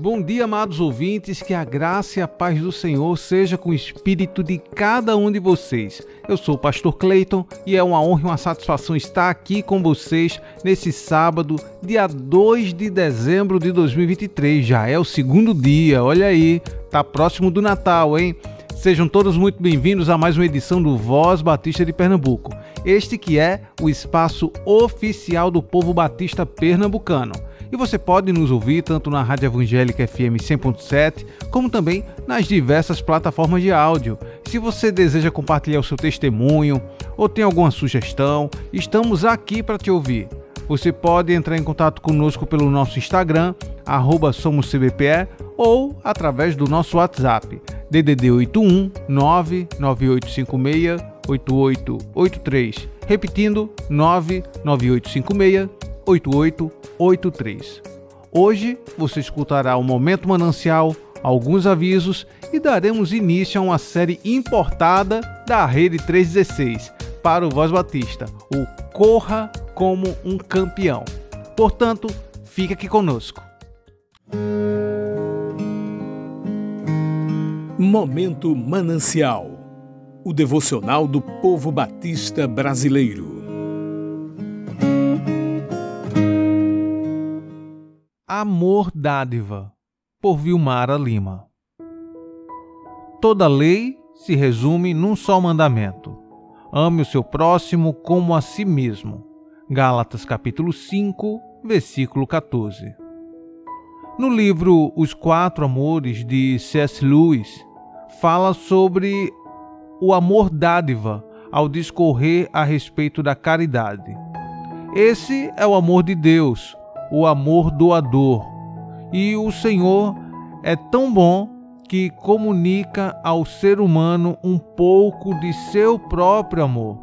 Bom dia, amados ouvintes, que a graça e a paz do Senhor seja com o espírito de cada um de vocês. Eu sou o pastor Clayton e é uma honra e uma satisfação estar aqui com vocês nesse sábado, dia 2 de dezembro de 2023. Já é o segundo dia, olha aí, tá próximo do Natal, hein? Sejam todos muito bem-vindos a mais uma edição do Voz Batista de Pernambuco. Este que é o espaço oficial do povo batista pernambucano. E você pode nos ouvir tanto na Rádio Evangélica FM 100.7, como também nas diversas plataformas de áudio. Se você deseja compartilhar o seu testemunho ou tem alguma sugestão, estamos aqui para te ouvir. Você pode entrar em contato conosco pelo nosso Instagram, SomosCBPE, ou através do nosso WhatsApp, DDD 81 99856 8883. Repetindo, 99856 8883. Hoje você escutará o Momento Manancial, alguns avisos e daremos início a uma série importada da Rede 316 para o Voz Batista, o Corra como um Campeão. Portanto, fica aqui conosco. Momento Manancial o devocional do povo batista brasileiro. Amor Dádiva, por Vilmara Lima. Toda lei se resume num só mandamento: ame o seu próximo como a si mesmo. Gálatas capítulo 5, versículo 14. No livro Os Quatro Amores de C.S. Lewis, fala sobre o amor dádiva ao discorrer a respeito da caridade. Esse é o amor de Deus, o amor doador. E o Senhor é tão bom que comunica ao ser humano um pouco de seu próprio amor.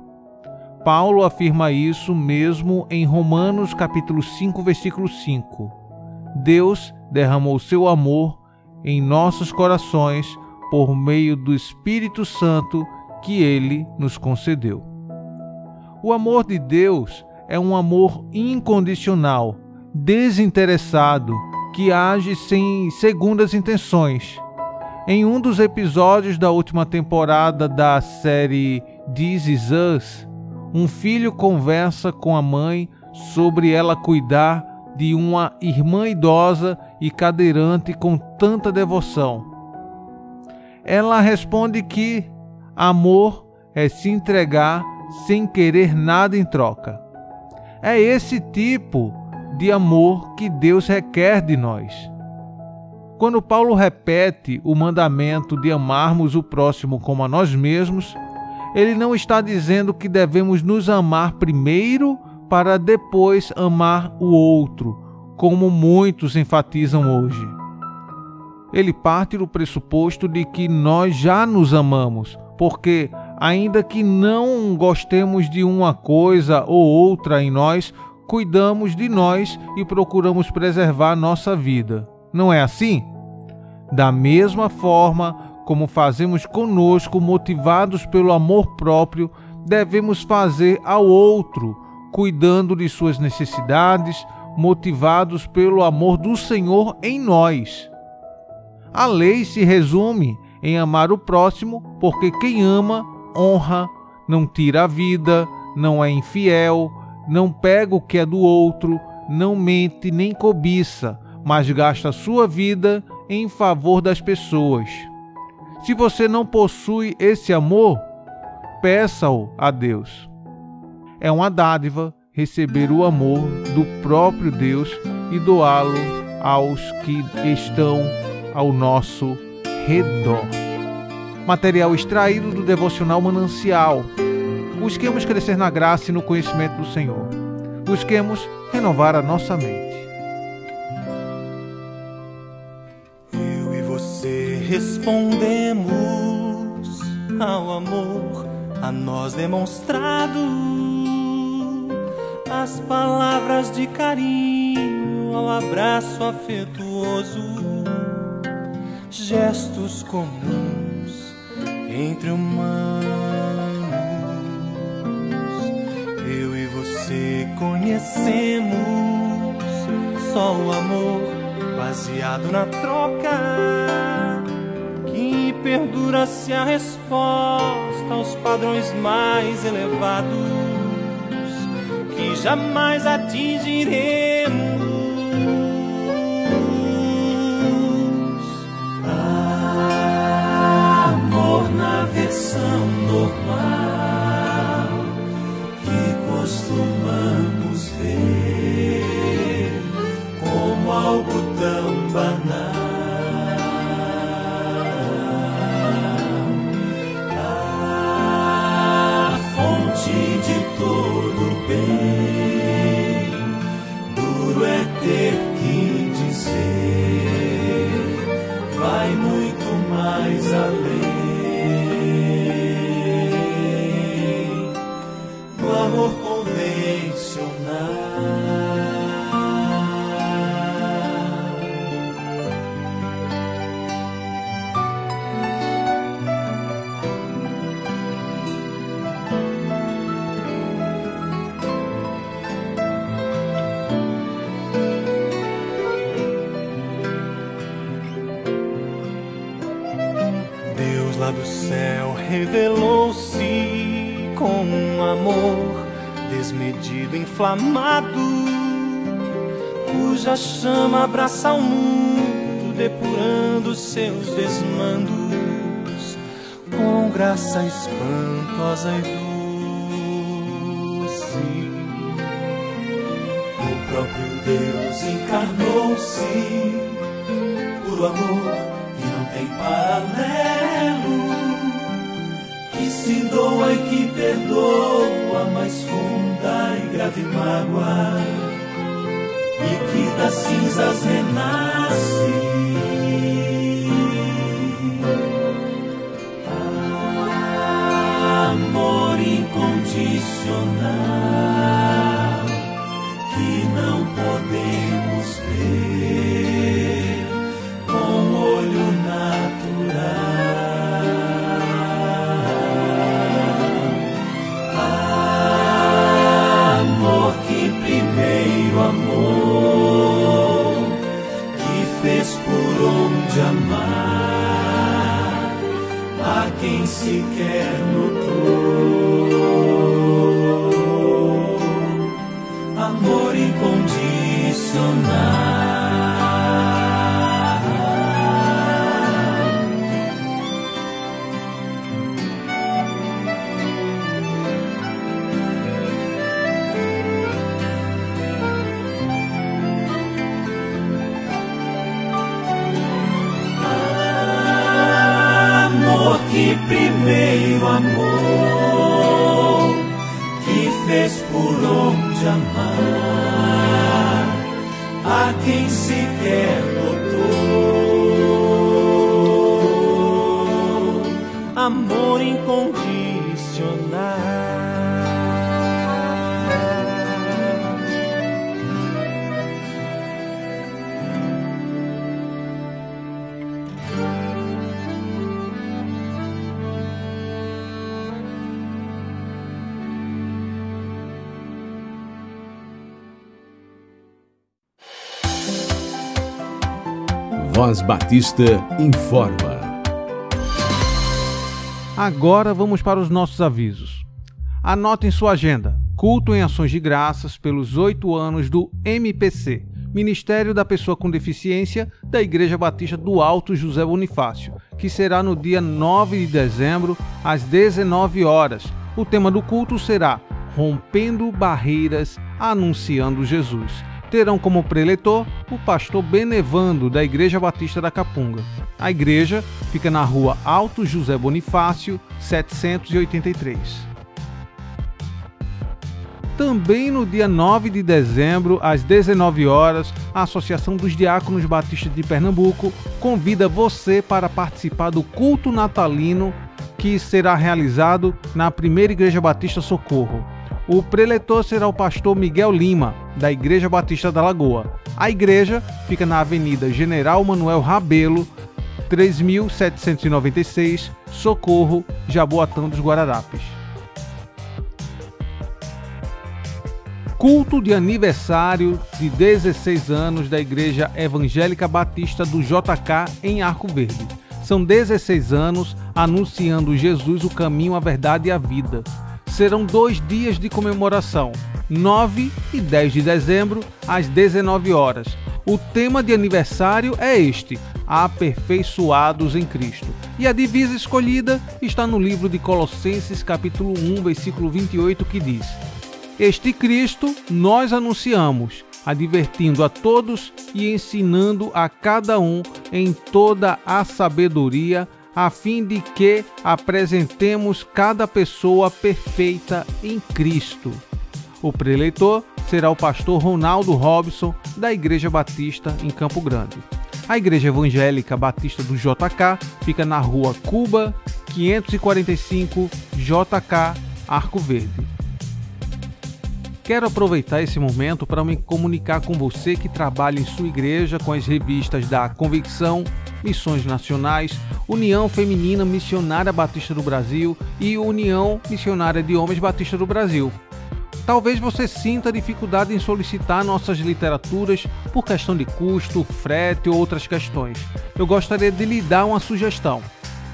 Paulo afirma isso mesmo em Romanos capítulo 5, versículo 5. Deus derramou seu amor em nossos corações por meio do Espírito Santo que ele nos concedeu. O amor de Deus é um amor incondicional desinteressado que age sem segundas intenções. Em um dos episódios da última temporada da série This Is Us, um filho conversa com a mãe sobre ela cuidar de uma irmã idosa e cadeirante com tanta devoção. Ela responde que amor é se entregar sem querer nada em troca. É esse tipo de amor que Deus requer de nós. Quando Paulo repete o mandamento de amarmos o próximo como a nós mesmos, ele não está dizendo que devemos nos amar primeiro para depois amar o outro, como muitos enfatizam hoje. Ele parte do pressuposto de que nós já nos amamos, porque, ainda que não gostemos de uma coisa ou outra em nós, cuidamos de nós e procuramos preservar nossa vida. Não é assim? Da mesma forma como fazemos conosco, motivados pelo amor próprio, devemos fazer ao outro, cuidando de suas necessidades, motivados pelo amor do Senhor em nós. A lei se resume em amar o próximo, porque quem ama, honra, não tira a vida, não é infiel, não pega o que é do outro, não mente nem cobiça, mas gasta sua vida em favor das pessoas. Se você não possui esse amor, peça-o a Deus. É uma dádiva receber o amor do próprio Deus e doá-lo aos que estão ao nosso redor. Material extraído do devocional Manancial Busquemos crescer na graça e no conhecimento do Senhor. Busquemos renovar a nossa mente. Eu e você respondemos ao amor a nós demonstrado. das palavras de carinho ao abraço afetuoso, gestos comuns entre humanos. Você conhecemos só o amor baseado na troca que perdura se a resposta aos padrões mais elevados que jamais atingiremos. Amor na versão Deus lá do céu revelou-se com um amor desmedido, inflamado, cuja chama abraça o mundo, depurando seus desmandos com graça espantosa e doce. O próprio Deus encarnou-se por amor tem paralelo, que se doa e que perdoa mais funda e grave mágoa, e que das cinzas renasce. Amor incondicional por onde amar a quem sequer notou. Amor incondicional. Voz Batista informa. Agora vamos para os nossos avisos. Anote em sua agenda: culto em ações de graças pelos oito anos do MPC, Ministério da Pessoa com Deficiência da Igreja Batista do Alto José Bonifácio, que será no dia 9 de dezembro, às 19 horas. O tema do culto será Rompendo Barreiras, Anunciando Jesus. Terão como preletor o pastor Benevando, da Igreja Batista da Capunga. A igreja fica na rua Alto José Bonifácio, 783. Também no dia 9 de dezembro, às 19 horas, a Associação dos Diáconos Batistas de Pernambuco convida você para participar do culto natalino que será realizado na Primeira Igreja Batista Socorro. O preletor será o pastor Miguel Lima, da Igreja Batista da Lagoa. A igreja fica na Avenida General Manuel Rabelo, 3796, Socorro, Jaboatão dos Guararapes. Culto de aniversário de 16 anos da Igreja Evangélica Batista do JK em Arco Verde. São 16 anos anunciando Jesus o caminho, a verdade e a vida. Serão dois dias de comemoração, 9 e 10 de dezembro, às 19 horas. O tema de aniversário é este: Aperfeiçoados em Cristo. E a divisa escolhida está no livro de Colossenses, capítulo 1, versículo 28, que diz: Este Cristo nós anunciamos, advertindo a todos e ensinando a cada um em toda a sabedoria, a fim de que apresentemos cada pessoa perfeita em Cristo. O preleitor será o pastor Ronaldo Robson, da Igreja Batista em Campo Grande. A Igreja Evangélica Batista do JK fica na rua Cuba, 545 JK, Arco Verde. Quero aproveitar esse momento para me comunicar com você que trabalha em sua igreja com as revistas da Convicção, Missões Nacionais, União Feminina Missionária Batista do Brasil e União Missionária de Homens Batista do Brasil. Talvez você sinta dificuldade em solicitar nossas literaturas por questão de custo, frete ou outras questões. Eu gostaria de lhe dar uma sugestão.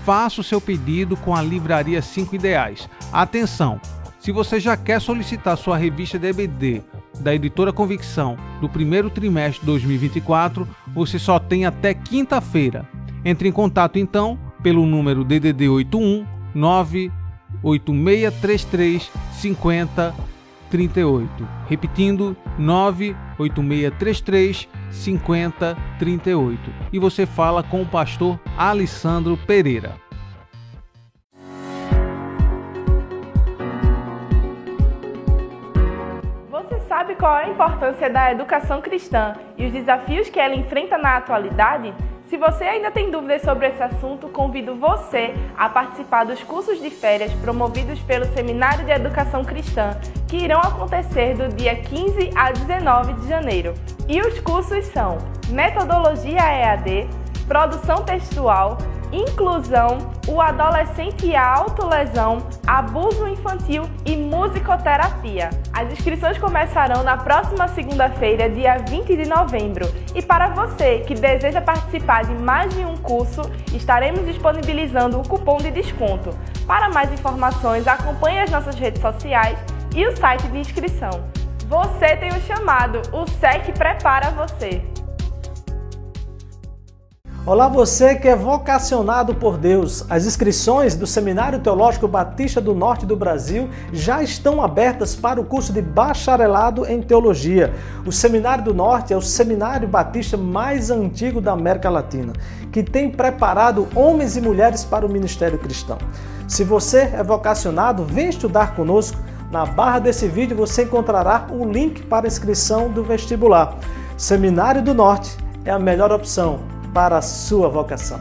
Faça o seu pedido com a Livraria 5 Ideais. Atenção! Se você já quer solicitar sua revista DVD da editora Convicção do primeiro trimestre de 2024, você só tem até quinta-feira. Entre em contato então pelo número DDD 81 98633 50 38. Repetindo, 98633 5038. E você fala com o pastor Alessandro Pereira. Qual a importância da educação cristã e os desafios que ela enfrenta na atualidade? Se você ainda tem dúvidas sobre esse assunto, convido você a participar dos cursos de férias promovidos pelo Seminário de Educação Cristã, que irão acontecer do dia 15 a 19 de janeiro. E os cursos são Metodologia EAD, Produção Textual, inclusão, o adolescente e a autolesão, abuso infantil e musicoterapia. As inscrições começarão na próxima segunda-feira, dia 20 de novembro. E para você que deseja participar de mais de um curso, estaremos disponibilizando o cupom de desconto. Para mais informações, acompanhe as nossas redes sociais e o site de inscrição. Você tem o chamado, o SEC prepara você. Olá, você que é vocacionado por Deus. As inscrições do Seminário Teológico Batista do Norte do Brasil já estão abertas para o curso de bacharelado em teologia. O Seminário do Norte é o seminário batista mais antigo da América Latina, que tem preparado homens e mulheres para o ministério cristão. Se você é vocacionado, vem estudar conosco. Na barra desse vídeo você encontrará o link para inscrição do vestibular. Seminário do Norte é a melhor opção para a sua vocação.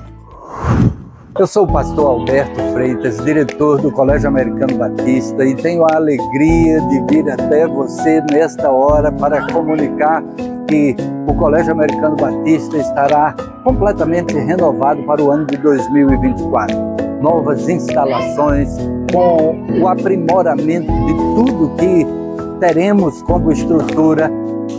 Eu sou o pastor Alberto Freitas, diretor do Colégio Americano Batista e tenho a alegria de vir até você nesta hora para comunicar que o Colégio Americano Batista estará completamente renovado para o ano de 2024. Novas instalações, com o aprimoramento de tudo que teremos como estrutura,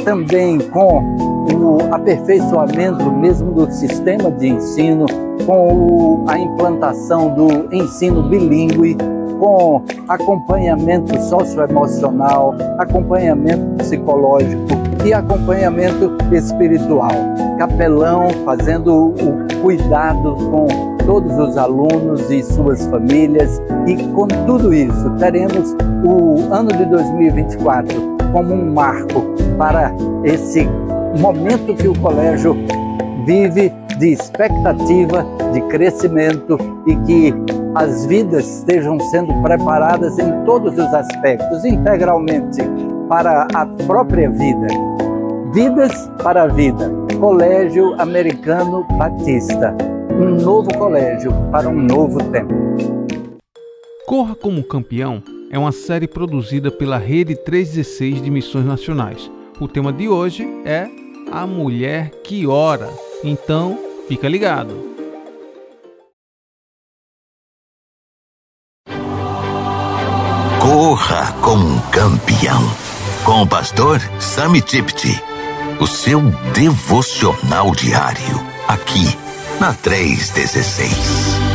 também com o aperfeiçoamento mesmo do sistema de ensino, com a implantação do ensino bilíngue, com acompanhamento socioemocional, acompanhamento psicológico e acompanhamento espiritual. Capelão fazendo o cuidado com todos os alunos e suas famílias e com tudo isso teremos o ano de 2024 como um marco para esse momento que o colégio vive de expectativa, de crescimento e que as vidas estejam sendo preparadas em todos os aspectos, integralmente para a própria vida. Vidas para a Vida, Colégio Americano Batista, um novo colégio para um novo tempo. Corra como campeão é uma série produzida pela Rede 316 de Missões Nacionais. O tema de hoje é A Mulher que Ora. Então, fica ligado. Corra como um campeão. Com o pastor Sami Tipti. O seu devocional diário. Aqui na 316.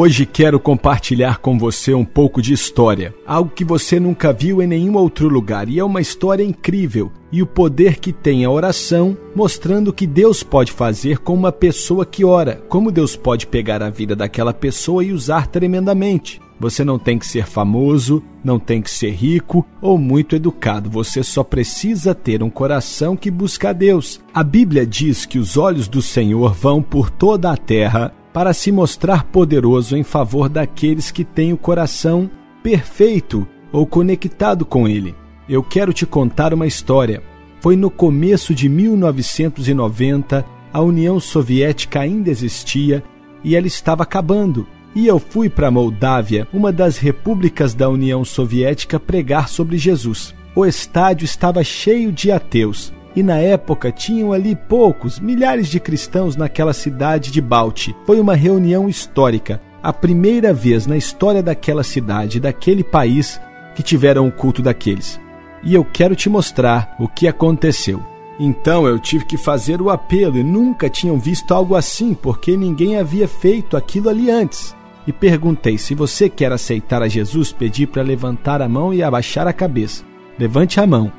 Hoje quero compartilhar com você um pouco de história, algo que você nunca viu em nenhum outro lugar, e é uma história incrível. E o poder que tem a oração, mostrando o que Deus pode fazer com uma pessoa que ora, como Deus pode pegar a vida daquela pessoa e usar tremendamente. Você não tem que ser famoso, não tem que ser rico ou muito educado, você só precisa ter um coração que busca a Deus. A Bíblia diz que os olhos do Senhor vão por toda a terra para se mostrar poderoso em favor daqueles que têm o coração perfeito ou conectado com ele. Eu quero te contar uma história. Foi no começo de 1990, a União Soviética ainda existia e ela estava acabando. E eu fui para a Moldávia, uma das repúblicas da União Soviética, pregar sobre Jesus. O estádio estava cheio de ateus e na época tinham ali poucos, milhares de cristãos naquela cidade de Balti. Foi uma reunião histórica, a primeira vez na história daquela cidade, daquele país, que tiveram o culto daqueles. E eu quero te mostrar o que aconteceu. Então eu tive que fazer o apelo e nunca tinham visto algo assim, porque ninguém havia feito aquilo ali antes. E perguntei: se você quer aceitar a Jesus, pedi para levantar a mão e abaixar a cabeça. Levante a mão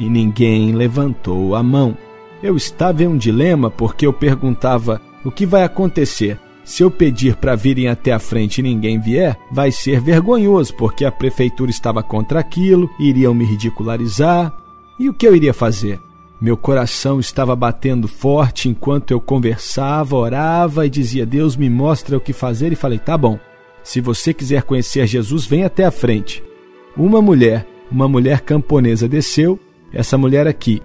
e ninguém levantou a mão. Eu estava em um dilema porque eu perguntava: o que vai acontecer? Se eu pedir para virem até a frente e ninguém vier, vai ser vergonhoso, porque a prefeitura estava contra aquilo, iriam me ridicularizar. E o que eu iria fazer? Meu coração estava batendo forte enquanto eu conversava, orava e dizia: Deus me mostra o que fazer. E falei: tá bom, se você quiser conhecer Jesus, vem até a frente. Uma mulher, uma mulher camponesa desceu essa mulher aqui,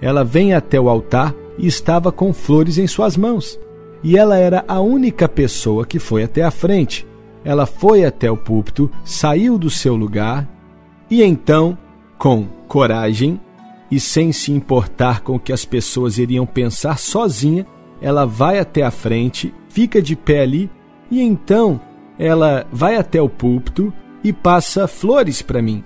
ela vem até o altar e estava com flores em suas mãos. E ela era a única pessoa que foi até a frente. Ela foi até o púlpito, saiu do seu lugar e então, com coragem e sem se importar com o que as pessoas iriam pensar sozinha, ela vai até a frente, fica de pé ali e então ela vai até o púlpito e passa flores para mim.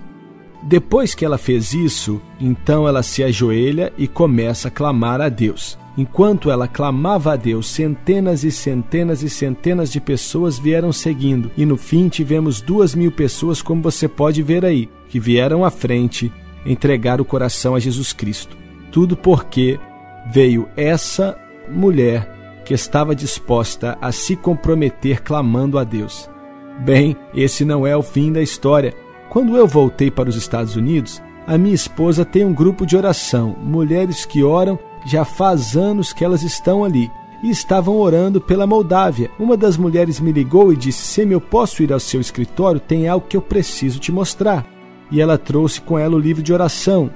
Depois que ela fez isso, então ela se ajoelha e começa a clamar a Deus. Enquanto ela clamava a Deus, centenas e centenas e centenas de pessoas vieram seguindo, e no fim tivemos duas mil pessoas, como você pode ver aí, que vieram à frente entregar o coração a Jesus Cristo. Tudo porque veio essa mulher que estava disposta a se comprometer clamando a Deus. Bem, esse não é o fim da história. Quando eu voltei para os Estados Unidos, a minha esposa tem um grupo de oração, mulheres que oram já faz anos que elas estão ali e estavam orando pela Moldávia. Uma das mulheres me ligou e disse: Sem eu posso ir ao seu escritório, tem algo que eu preciso te mostrar. E ela trouxe com ela o livro de oração.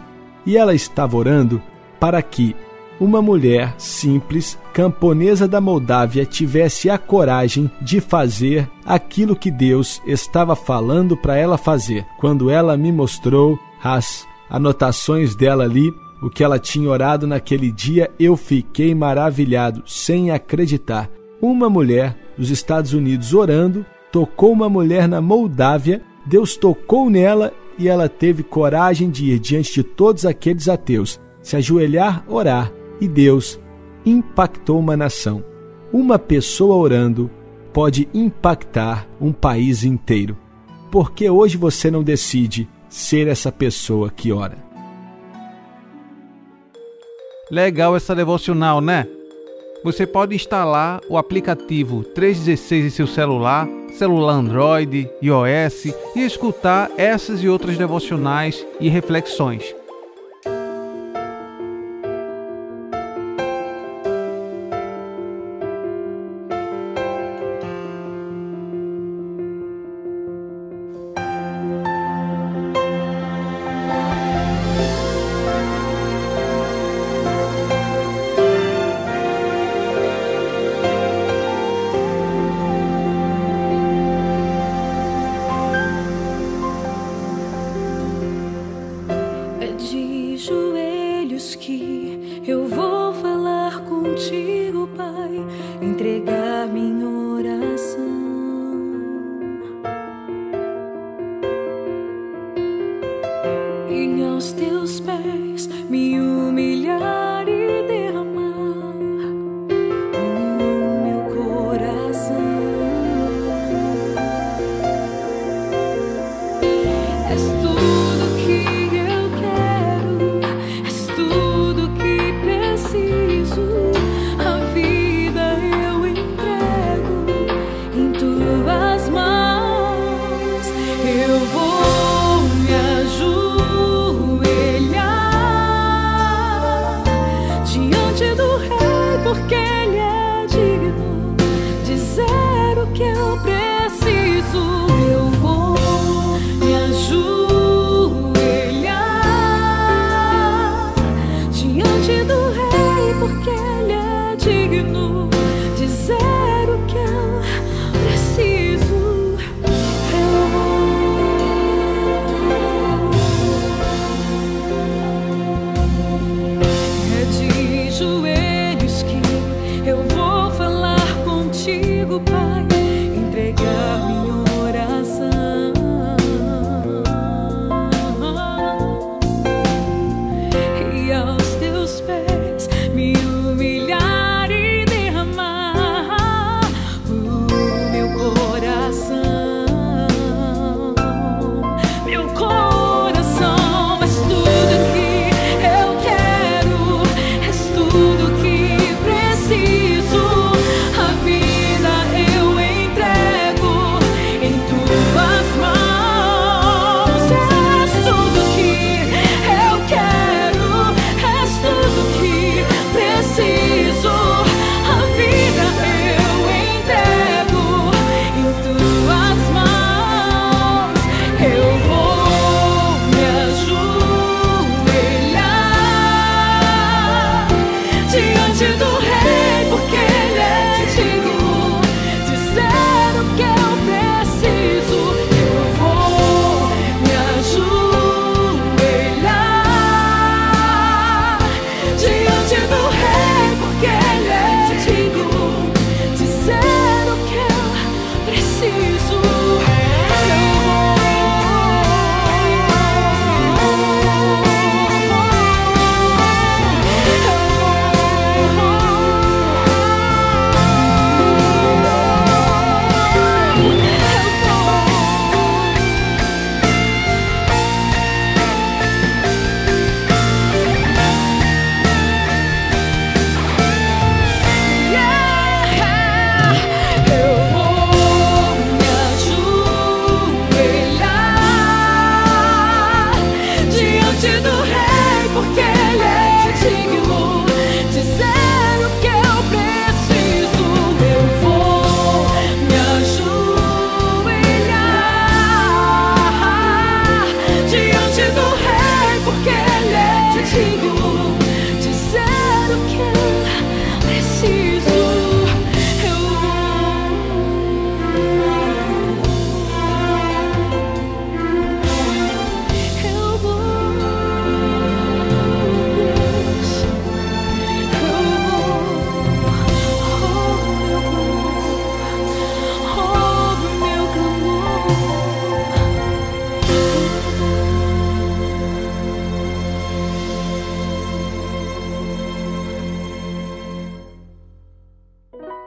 E ela estava orando para que uma mulher simples, camponesa da Moldávia, tivesse a coragem de fazer aquilo que Deus estava falando para ela fazer. Quando ela me mostrou as anotações dela ali, o que ela tinha orado naquele dia, eu fiquei maravilhado, sem acreditar. Uma mulher dos Estados Unidos orando, tocou uma mulher na Moldávia, Deus tocou nela e ela teve coragem de ir diante de todos aqueles ateus, se ajoelhar, orar e Deus impactou uma nação. Uma pessoa orando pode impactar um país inteiro. Por que hoje você não decide ser essa pessoa que ora? Legal essa devocional, né? Você pode instalar o aplicativo 316 em seu celular, celular Android, iOS e escutar essas e outras devocionais e reflexões.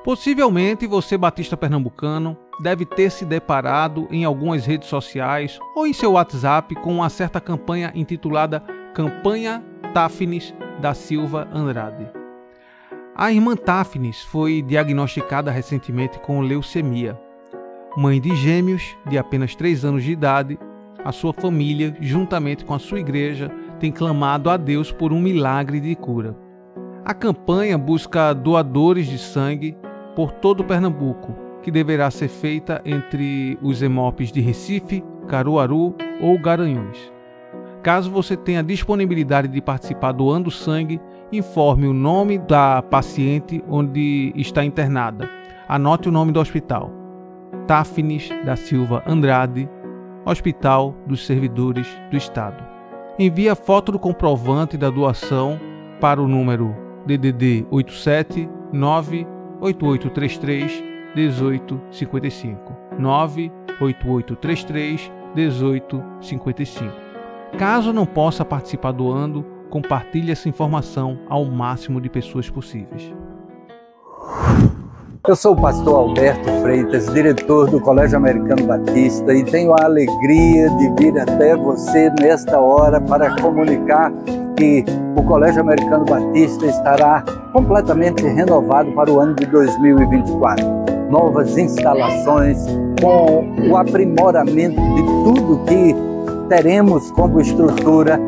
Possivelmente você, batista pernambucano, deve ter se deparado em algumas redes sociais ou em seu WhatsApp com uma certa campanha intitulada Campanha Tafnis da Silva Andrade. A irmã Tafnis foi diagnosticada recentemente com leucemia. Mãe de gêmeos de apenas 3 anos de idade, a sua família, juntamente com a sua igreja, tem clamado a Deus por um milagre de cura. A campanha busca doadores de sangue por todo Pernambuco, que deverá ser feita entre os EMOPs de Recife, Caruaru ou Garanhuns. Caso você tenha disponibilidade de participar doando sangue, informe o nome da paciente onde está internada. Anote o nome do hospital: Tafnis da Silva Andrade, Hospital dos Servidores do Estado. Envie a foto do comprovante da doação para o número DDD 87 98833 1855 98833 1855. Caso não possa participar doando, compartilhe essa informação ao máximo de pessoas possíveis. Eu sou o pastor Alberto Freitas, diretor do Colégio Americano Batista, e tenho a alegria de vir até você nesta hora para comunicar que o Colégio Americano Batista estará completamente renovado para o ano de 2024. Novas instalações, com o aprimoramento de tudo que teremos como estrutura,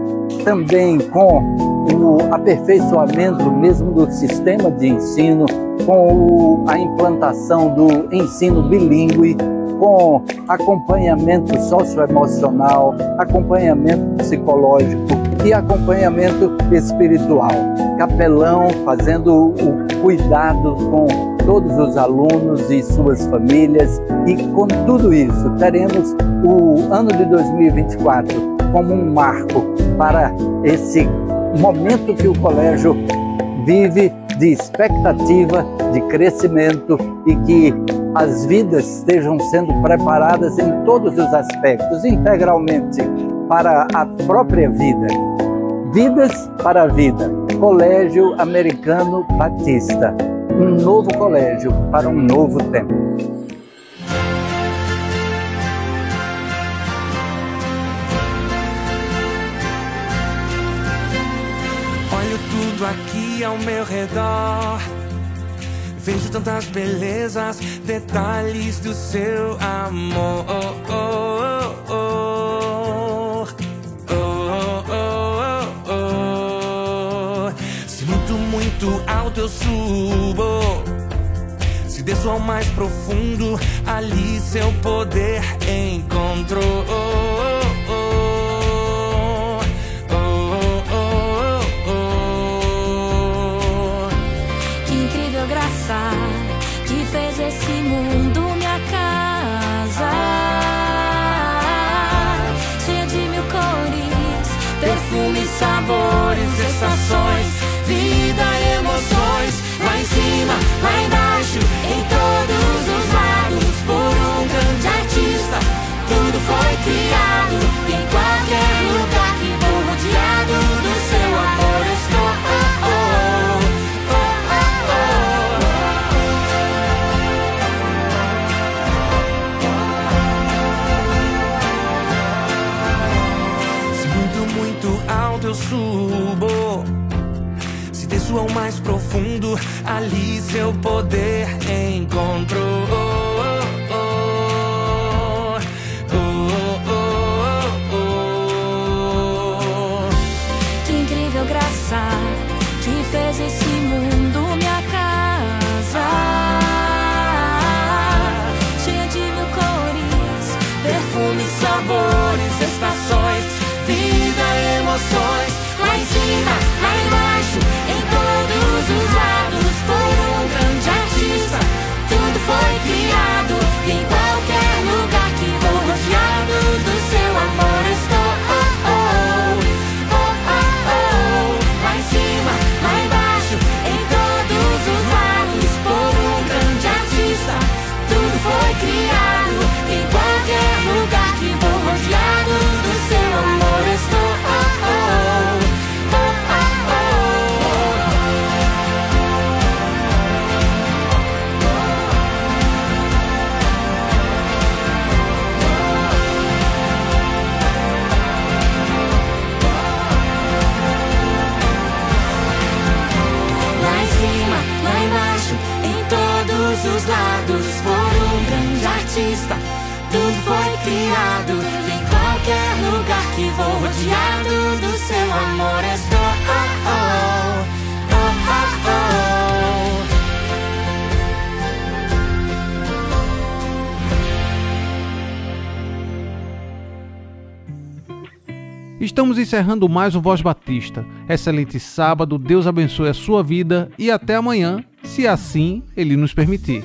também com o aperfeiçoamento mesmo do sistema de ensino, com a implantação do ensino bilíngue, com acompanhamento socioemocional, acompanhamento psicológico e acompanhamento espiritual. Capelão fazendo o cuidado com todos os alunos e suas famílias e com tudo isso teremos o ano de 2024 como um marco para esse momento que o colégio vive de expectativa, de crescimento e que as vidas estejam sendo preparadas em todos os aspectos, integralmente para a própria vida. Vidas para a vida. Colégio Americano Batista. Um novo colégio para um novo tempo. Olho tudo aqui ao meu redor. Vejo tantas belezas, detalhes do seu amor. Muito alto eu subo. Se desço ao mais profundo, ali seu poder encontrou. Lá ali seu poder encontrou. Os lados, por um grande artista. Tudo foi criado em qualquer lugar que vou rodeado do seu amor. Estou. Oh, oh, oh, oh, oh. Estamos encerrando mais um Voz Batista. Excelente sábado, Deus abençoe a sua vida e até amanhã, se assim Ele nos permitir.